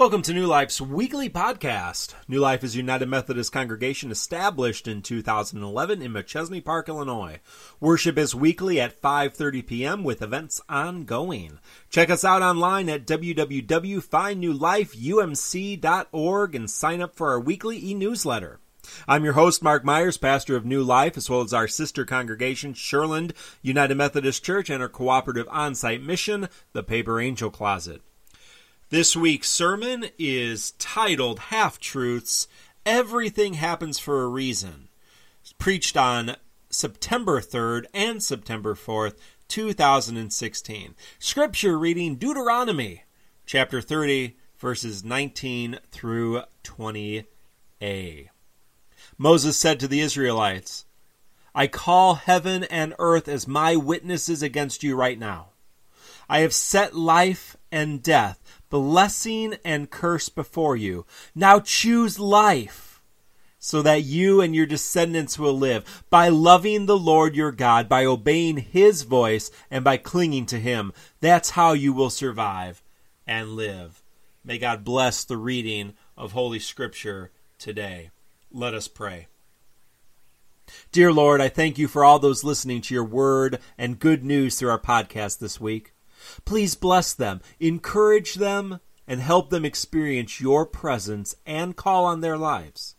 Welcome to New Life's weekly podcast. New Life is a United Methodist congregation established in 2011 in Machesney Park, Illinois. Worship is weekly at 5:30 p.m. with events ongoing. Check us out online at www.findnewlifeumc.org and sign up for our weekly e-newsletter. I'm your host, Mark Myers, pastor of New Life, as well as our sister congregation, Shirland United Methodist Church, and our cooperative on-site mission, the Paper Angel Closet. This week's sermon is titled Half Truths Everything Happens for a Reason. It's preached on September 3rd and September 4th, 2016. Scripture reading Deuteronomy chapter 30, verses 19 through 20a. Moses said to the Israelites, I call heaven and earth as my witnesses against you right now. I have set life and death blessing and curse before you. Now choose life so that you and your descendants will live by loving the Lord your God, by obeying his voice, and by clinging to him. That's how you will survive and live. May God bless the reading of Holy Scripture today. Let us pray. Dear Lord, I thank you for all those listening to your word and good news through our podcast this week. Please bless them, encourage them, and help them experience your presence and call on their lives.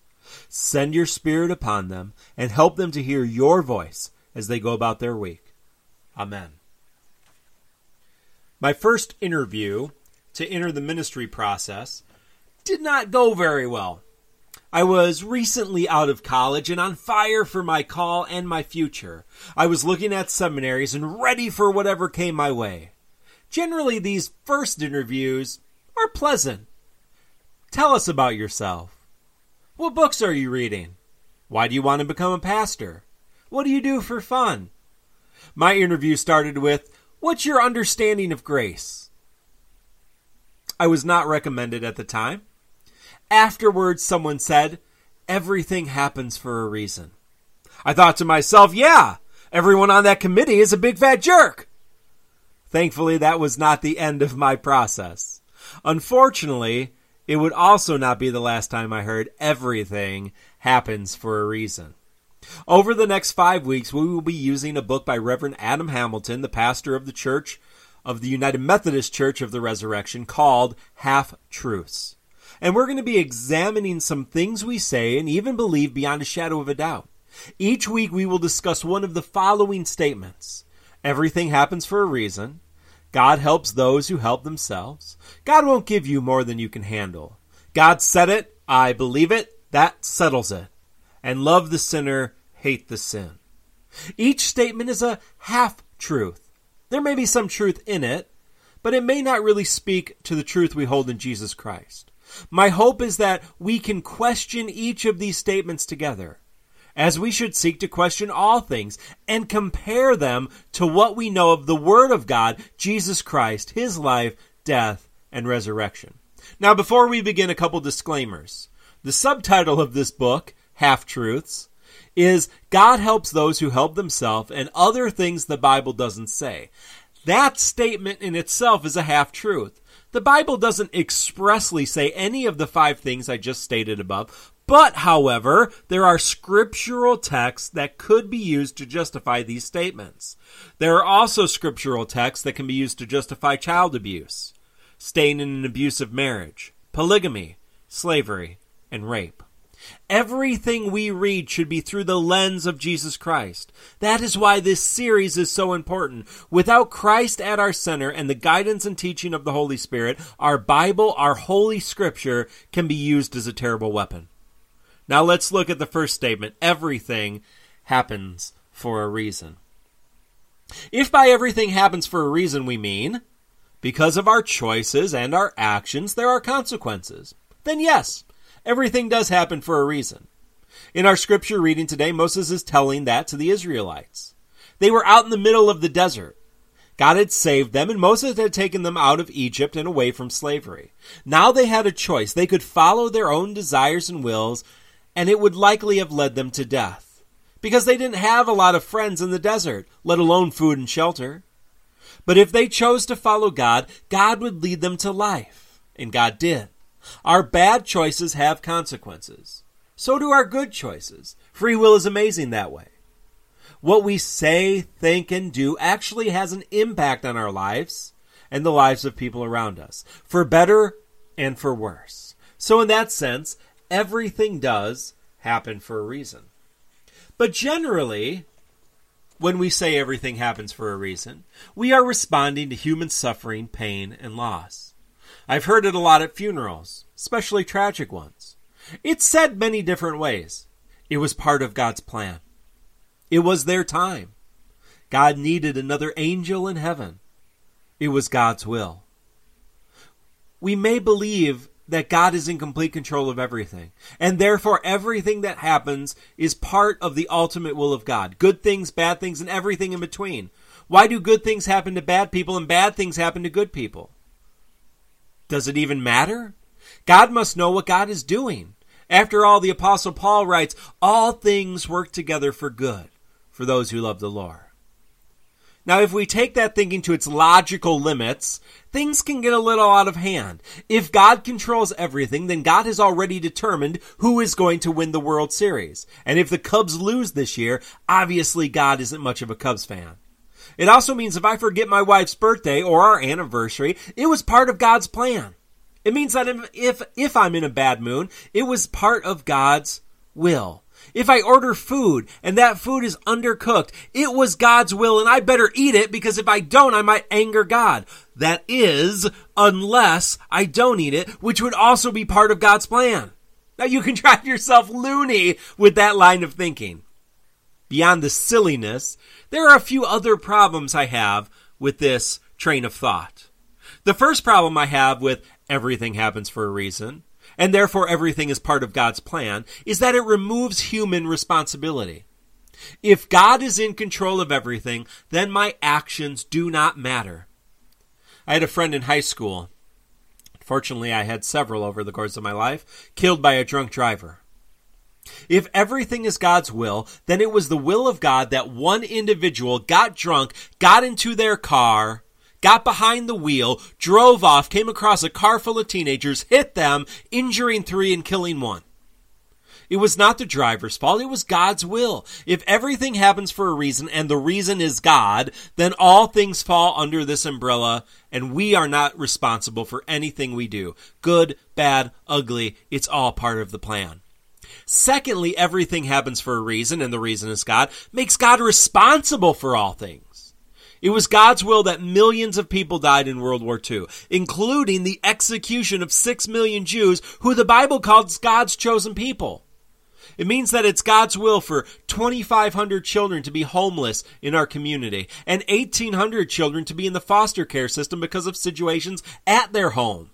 Send your Spirit upon them and help them to hear your voice as they go about their week. Amen. My first interview to enter the ministry process did not go very well. I was recently out of college and on fire for my call and my future. I was looking at seminaries and ready for whatever came my way. Generally, these first interviews are pleasant. Tell us about yourself. What books are you reading? Why do you want to become a pastor? What do you do for fun? My interview started with, What's your understanding of grace? I was not recommended at the time. Afterwards, someone said, Everything happens for a reason. I thought to myself, Yeah, everyone on that committee is a big fat jerk. Thankfully, that was not the end of my process. Unfortunately, it would also not be the last time I heard everything happens for a reason. Over the next five weeks, we will be using a book by Reverend Adam Hamilton, the pastor of the Church of the United Methodist Church of the Resurrection, called Half Truths. And we're going to be examining some things we say and even believe beyond a shadow of a doubt. Each week, we will discuss one of the following statements Everything happens for a reason. God helps those who help themselves. God won't give you more than you can handle. God said it, I believe it, that settles it. And love the sinner, hate the sin. Each statement is a half truth. There may be some truth in it, but it may not really speak to the truth we hold in Jesus Christ. My hope is that we can question each of these statements together as we should seek to question all things and compare them to what we know of the Word of God, Jesus Christ, His life, death, and resurrection. Now, before we begin, a couple disclaimers. The subtitle of this book, Half Truths, is God helps those who help themselves and other things the Bible doesn't say. That statement in itself is a half truth. The Bible doesn't expressly say any of the five things I just stated above, but, however, there are scriptural texts that could be used to justify these statements. There are also scriptural texts that can be used to justify child abuse, staying in an abusive marriage, polygamy, slavery, and rape. Everything we read should be through the lens of Jesus Christ. That is why this series is so important. Without Christ at our center and the guidance and teaching of the Holy Spirit, our Bible, our Holy Scripture, can be used as a terrible weapon. Now let's look at the first statement. Everything happens for a reason. If by everything happens for a reason we mean because of our choices and our actions there are consequences, then yes, everything does happen for a reason. In our scripture reading today, Moses is telling that to the Israelites. They were out in the middle of the desert. God had saved them, and Moses had taken them out of Egypt and away from slavery. Now they had a choice. They could follow their own desires and wills and it would likely have led them to death. Because they didn't have a lot of friends in the desert, let alone food and shelter. But if they chose to follow God, God would lead them to life. And God did. Our bad choices have consequences. So do our good choices. Free will is amazing that way. What we say, think, and do actually has an impact on our lives and the lives of people around us, for better and for worse. So, in that sense, everything does happen for a reason. But generally, when we say everything happens for a reason, we are responding to human suffering, pain, and loss. I've heard it a lot at funerals, especially tragic ones. It's said many different ways. It was part of God's plan. It was their time. God needed another angel in heaven. It was God's will. We may believe that God is in complete control of everything, and therefore everything that happens is part of the ultimate will of God. Good things, bad things, and everything in between. Why do good things happen to bad people and bad things happen to good people? Does it even matter? God must know what God is doing. After all, the Apostle Paul writes, All things work together for good for those who love the Lord. Now, if we take that thinking to its logical limits, things can get a little out of hand. If God controls everything, then God has already determined who is going to win the World Series. And if the Cubs lose this year, obviously God isn't much of a Cubs fan. It also means if I forget my wife's birthday or our anniversary, it was part of God's plan. It means that if, if I'm in a bad mood, it was part of God's will. If I order food and that food is undercooked, it was God's will and I better eat it because if I don't, I might anger God. That is, unless I don't eat it, which would also be part of God's plan. Now you can drive yourself loony with that line of thinking. Beyond the silliness, there are a few other problems I have with this train of thought. The first problem I have with everything happens for a reason, and therefore everything is part of God's plan, is that it removes human responsibility. If God is in control of everything, then my actions do not matter. I had a friend in high school. Fortunately, I had several over the course of my life, killed by a drunk driver. If everything is God's will, then it was the will of God that one individual got drunk, got into their car, got behind the wheel, drove off, came across a car full of teenagers, hit them, injuring three and killing one. It was not the driver's fault. It was God's will. If everything happens for a reason and the reason is God, then all things fall under this umbrella and we are not responsible for anything we do. Good, bad, ugly. It's all part of the plan. Secondly, everything happens for a reason and the reason is God makes God responsible for all things. It was God's will that millions of people died in World War II, including the execution of six million Jews who the Bible calls God's chosen people. It means that it's God's will for 2,500 children to be homeless in our community and 1,800 children to be in the foster care system because of situations at their home.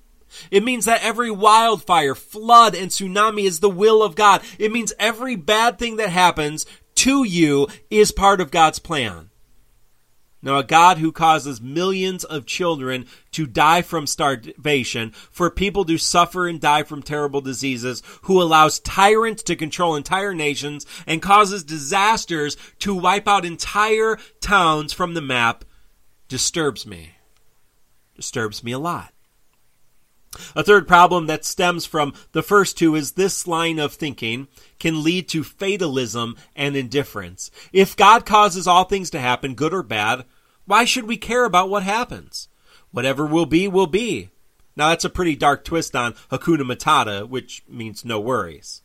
It means that every wildfire, flood, and tsunami is the will of God. It means every bad thing that happens to you is part of God's plan. Now, a God who causes millions of children to die from starvation, for people to suffer and die from terrible diseases, who allows tyrants to control entire nations and causes disasters to wipe out entire towns from the map, disturbs me. Disturbs me a lot. A third problem that stems from the first two is this line of thinking can lead to fatalism and indifference. If God causes all things to happen, good or bad, why should we care about what happens? Whatever will be, will be. Now that's a pretty dark twist on Hakuna Matata, which means no worries.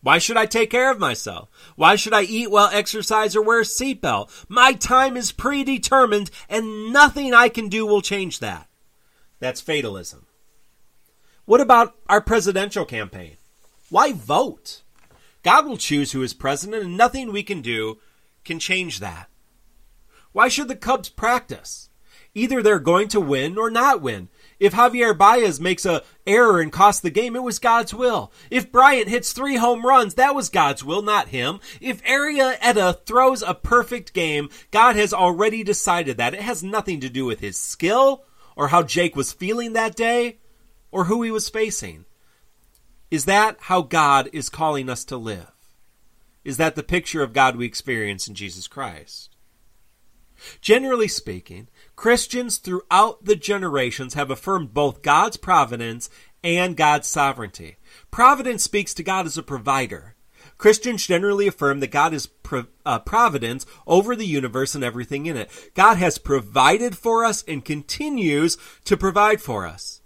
Why should I take care of myself? Why should I eat well, exercise, or wear a seatbelt? My time is predetermined, and nothing I can do will change that. That's fatalism. What about our presidential campaign? Why vote? God will choose who is president, and nothing we can do can change that. Why should the Cubs practice? Either they're going to win or not win. If Javier Baez makes a error and costs the game, it was God's will. If Bryant hits three home runs, that was God's will, not him. If Aria Arrieta throws a perfect game, God has already decided that. It has nothing to do with his skill or how Jake was feeling that day or who he was facing. Is that how God is calling us to live? Is that the picture of God we experience in Jesus Christ? Generally speaking, Christians throughout the generations have affirmed both God's providence and God's sovereignty. Providence speaks to God as a provider. Christians generally affirm that God is uh, providence over the universe and everything in it. God has provided for us and continues to provide for us.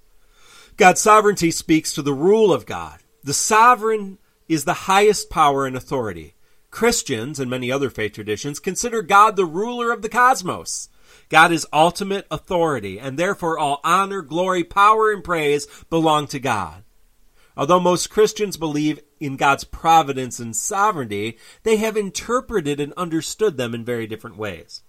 God's sovereignty speaks to the rule of God. The sovereign is the highest power and authority. Christians and many other faith traditions consider God the ruler of the cosmos. God is ultimate authority, and therefore all honor, glory, power, and praise belong to God. Although most Christians believe in God's providence and sovereignty, they have interpreted and understood them in very different ways.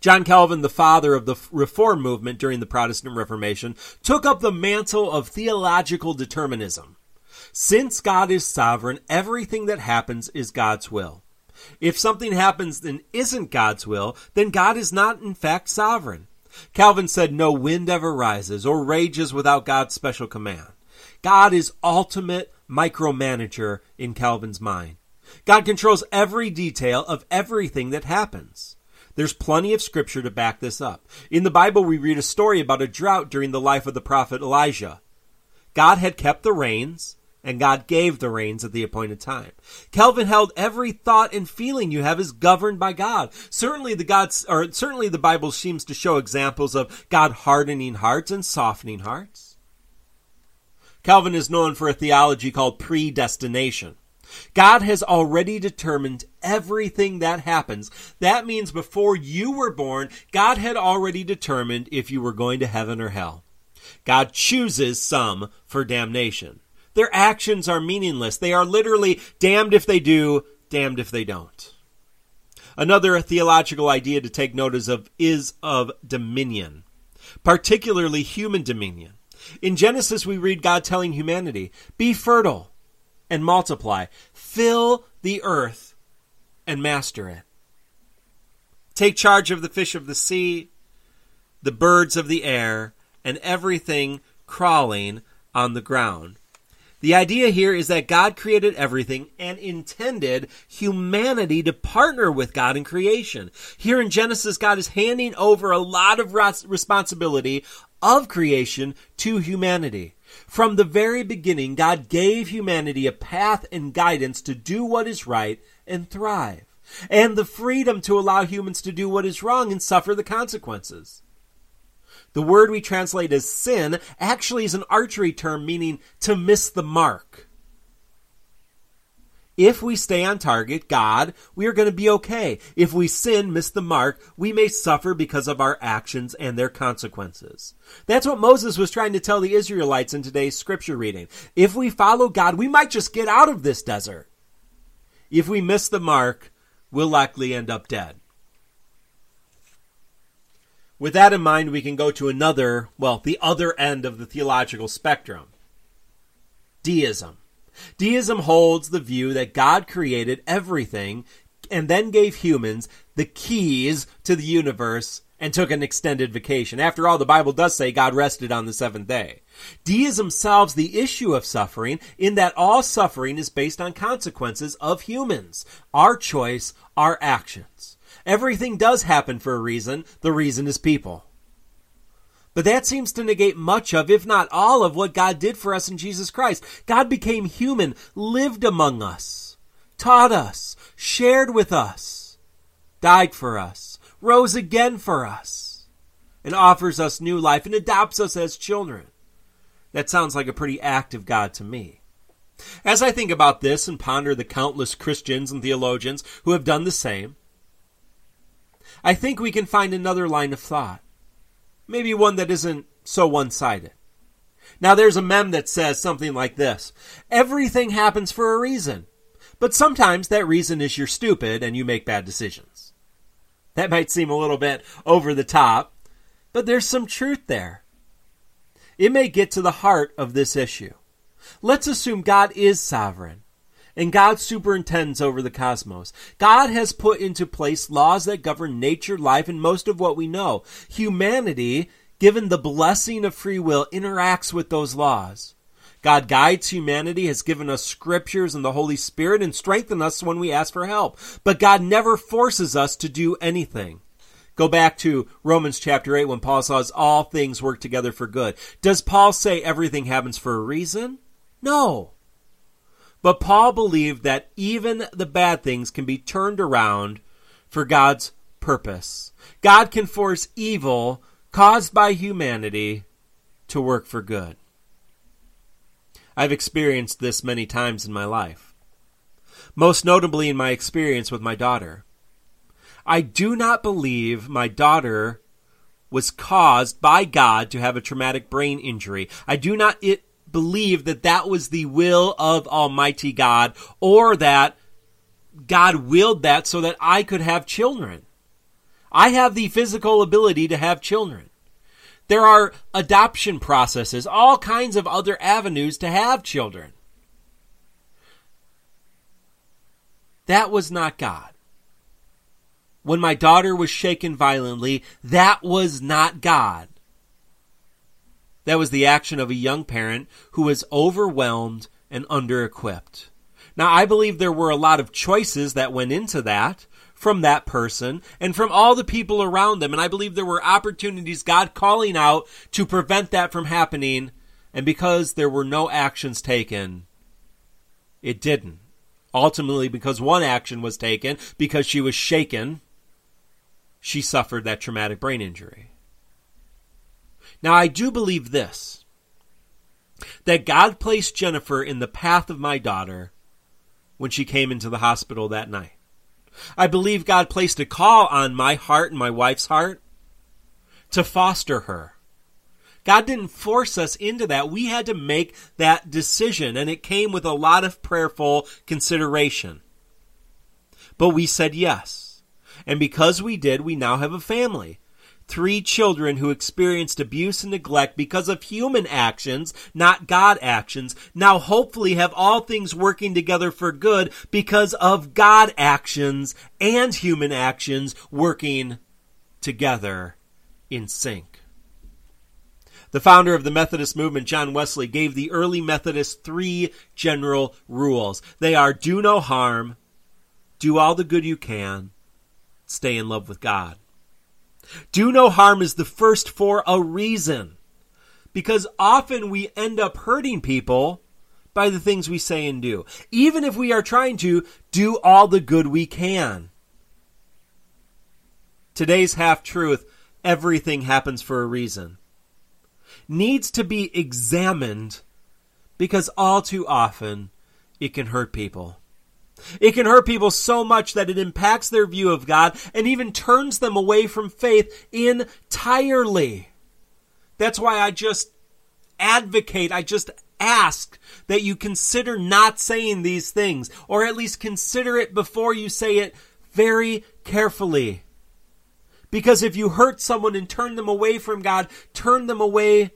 John Calvin, the father of the Reform movement during the Protestant Reformation, took up the mantle of theological determinism. Since God is sovereign, everything that happens is God's will. If something happens that isn't God's will, then God is not in fact sovereign. Calvin said, No wind ever rises or rages without God's special command. God is ultimate micromanager in Calvin's mind. God controls every detail of everything that happens. There's plenty of scripture to back this up. In the Bible, we read a story about a drought during the life of the prophet Elijah. God had kept the rains, and God gave the rains at the appointed time. Calvin held every thought and feeling you have is governed by God. Certainly the God's, or certainly the Bible seems to show examples of God hardening hearts and softening hearts. Calvin is known for a theology called predestination. God has already determined everything that happens. That means before you were born, God had already determined if you were going to heaven or hell. God chooses some for damnation. Their actions are meaningless. They are literally damned if they do, damned if they don't. Another theological idea to take notice of is of dominion, particularly human dominion. In Genesis, we read God telling humanity, Be fertile and multiply, fill the earth and master it. Take charge of the fish of the sea, the birds of the air, and everything crawling on the ground. The idea here is that God created everything and intended humanity to partner with God in creation. Here in Genesis, God is handing over a lot of responsibility of creation to humanity. From the very beginning, God gave humanity a path and guidance to do what is right and thrive, and the freedom to allow humans to do what is wrong and suffer the consequences. The word we translate as sin actually is an archery term meaning to miss the mark. If we stay on target, God, we are going to be okay. If we sin, miss the mark, we may suffer because of our actions and their consequences. That's what Moses was trying to tell the Israelites in today's scripture reading. If we follow God, we might just get out of this desert. If we miss the mark, we'll likely end up dead. With that in mind, we can go to another, well, the other end of the theological spectrum deism. Deism holds the view that God created everything and then gave humans the keys to the universe and took an extended vacation. After all, the Bible does say God rested on the seventh day. Deism solves the issue of suffering in that all suffering is based on consequences of humans, our choice, our actions. Everything does happen for a reason. The reason is people. But that seems to negate much of, if not all of, what God did for us in Jesus Christ. God became human, lived among us, taught us, shared with us, died for us, rose again for us, and offers us new life and adopts us as children. That sounds like a pretty active God to me. As I think about this and ponder the countless Christians and theologians who have done the same, I think we can find another line of thought. Maybe one that isn't so one sided. Now, there's a mem that says something like this Everything happens for a reason, but sometimes that reason is you're stupid and you make bad decisions. That might seem a little bit over the top, but there's some truth there. It may get to the heart of this issue. Let's assume God is sovereign and God superintends over the cosmos. God has put into place laws that govern nature, life, and most of what we know. Humanity, given the blessing of free will, interacts with those laws. God guides humanity, has given us scriptures and the Holy Spirit, and strengthened us when we ask for help. But God never forces us to do anything. Go back to Romans chapter 8 when Paul says all things work together for good. Does Paul say everything happens for a reason? No. But Paul believed that even the bad things can be turned around for God's purpose. God can force evil caused by humanity to work for good. I've experienced this many times in my life, most notably in my experience with my daughter. I do not believe my daughter was caused by God to have a traumatic brain injury. I do not it, believe that that was the will of Almighty God or that God willed that so that I could have children. I have the physical ability to have children. There are adoption processes, all kinds of other avenues to have children. That was not God. When my daughter was shaken violently, that was not God. That was the action of a young parent who was overwhelmed and under equipped. Now, I believe there were a lot of choices that went into that from that person and from all the people around them. And I believe there were opportunities, God calling out to prevent that from happening. And because there were no actions taken, it didn't. Ultimately, because one action was taken, because she was shaken, she suffered that traumatic brain injury. Now, I do believe this that God placed Jennifer in the path of my daughter when she came into the hospital that night. I believe God placed a call on my heart and my wife's heart to foster her. God didn't force us into that. We had to make that decision, and it came with a lot of prayerful consideration. But we said yes. And because we did, we now have a family three children who experienced abuse and neglect because of human actions, not God actions, now hopefully have all things working together for good because of God actions and human actions working together in sync. The founder of the Methodist movement, John Wesley, gave the early Methodists three general rules. They are do no harm, do all the good you can, stay in love with God. Do no harm is the first for a reason. Because often we end up hurting people by the things we say and do, even if we are trying to do all the good we can. Today's half truth everything happens for a reason needs to be examined because all too often it can hurt people. It can hurt people so much that it impacts their view of God and even turns them away from faith entirely. That's why I just advocate, I just ask that you consider not saying these things, or at least consider it before you say it very carefully. Because if you hurt someone and turn them away from God, turn them away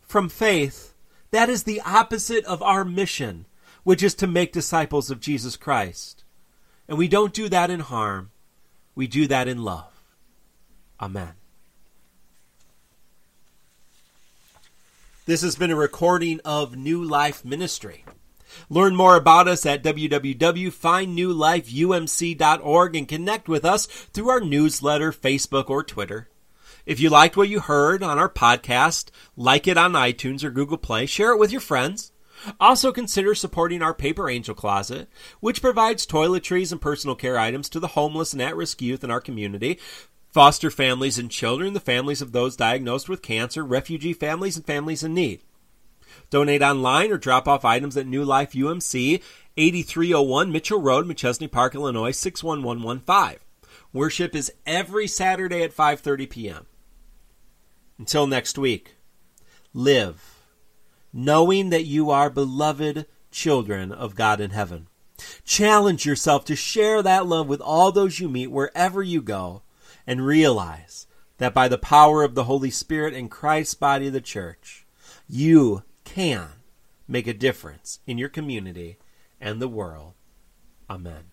from faith, that is the opposite of our mission which is to make disciples of Jesus Christ. And we don't do that in harm, we do that in love. Amen. This has been a recording of New Life Ministry. Learn more about us at www.findnewlifeumc.org and connect with us through our newsletter, Facebook, or Twitter. If you liked what you heard on our podcast, like it on iTunes or Google Play, share it with your friends. Also consider supporting our Paper Angel Closet, which provides toiletries and personal care items to the homeless and at-risk youth in our community, foster families and children, the families of those diagnosed with cancer, refugee families, and families in need. Donate online or drop off items at New Life UMC, 8301 Mitchell Road, Machesney Park, Illinois 61115. Worship is every Saturday at 5:30 p.m. Until next week, live knowing that you are beloved children of God in heaven. Challenge yourself to share that love with all those you meet wherever you go and realize that by the power of the Holy Spirit and Christ's body, the church, you can make a difference in your community and the world. Amen.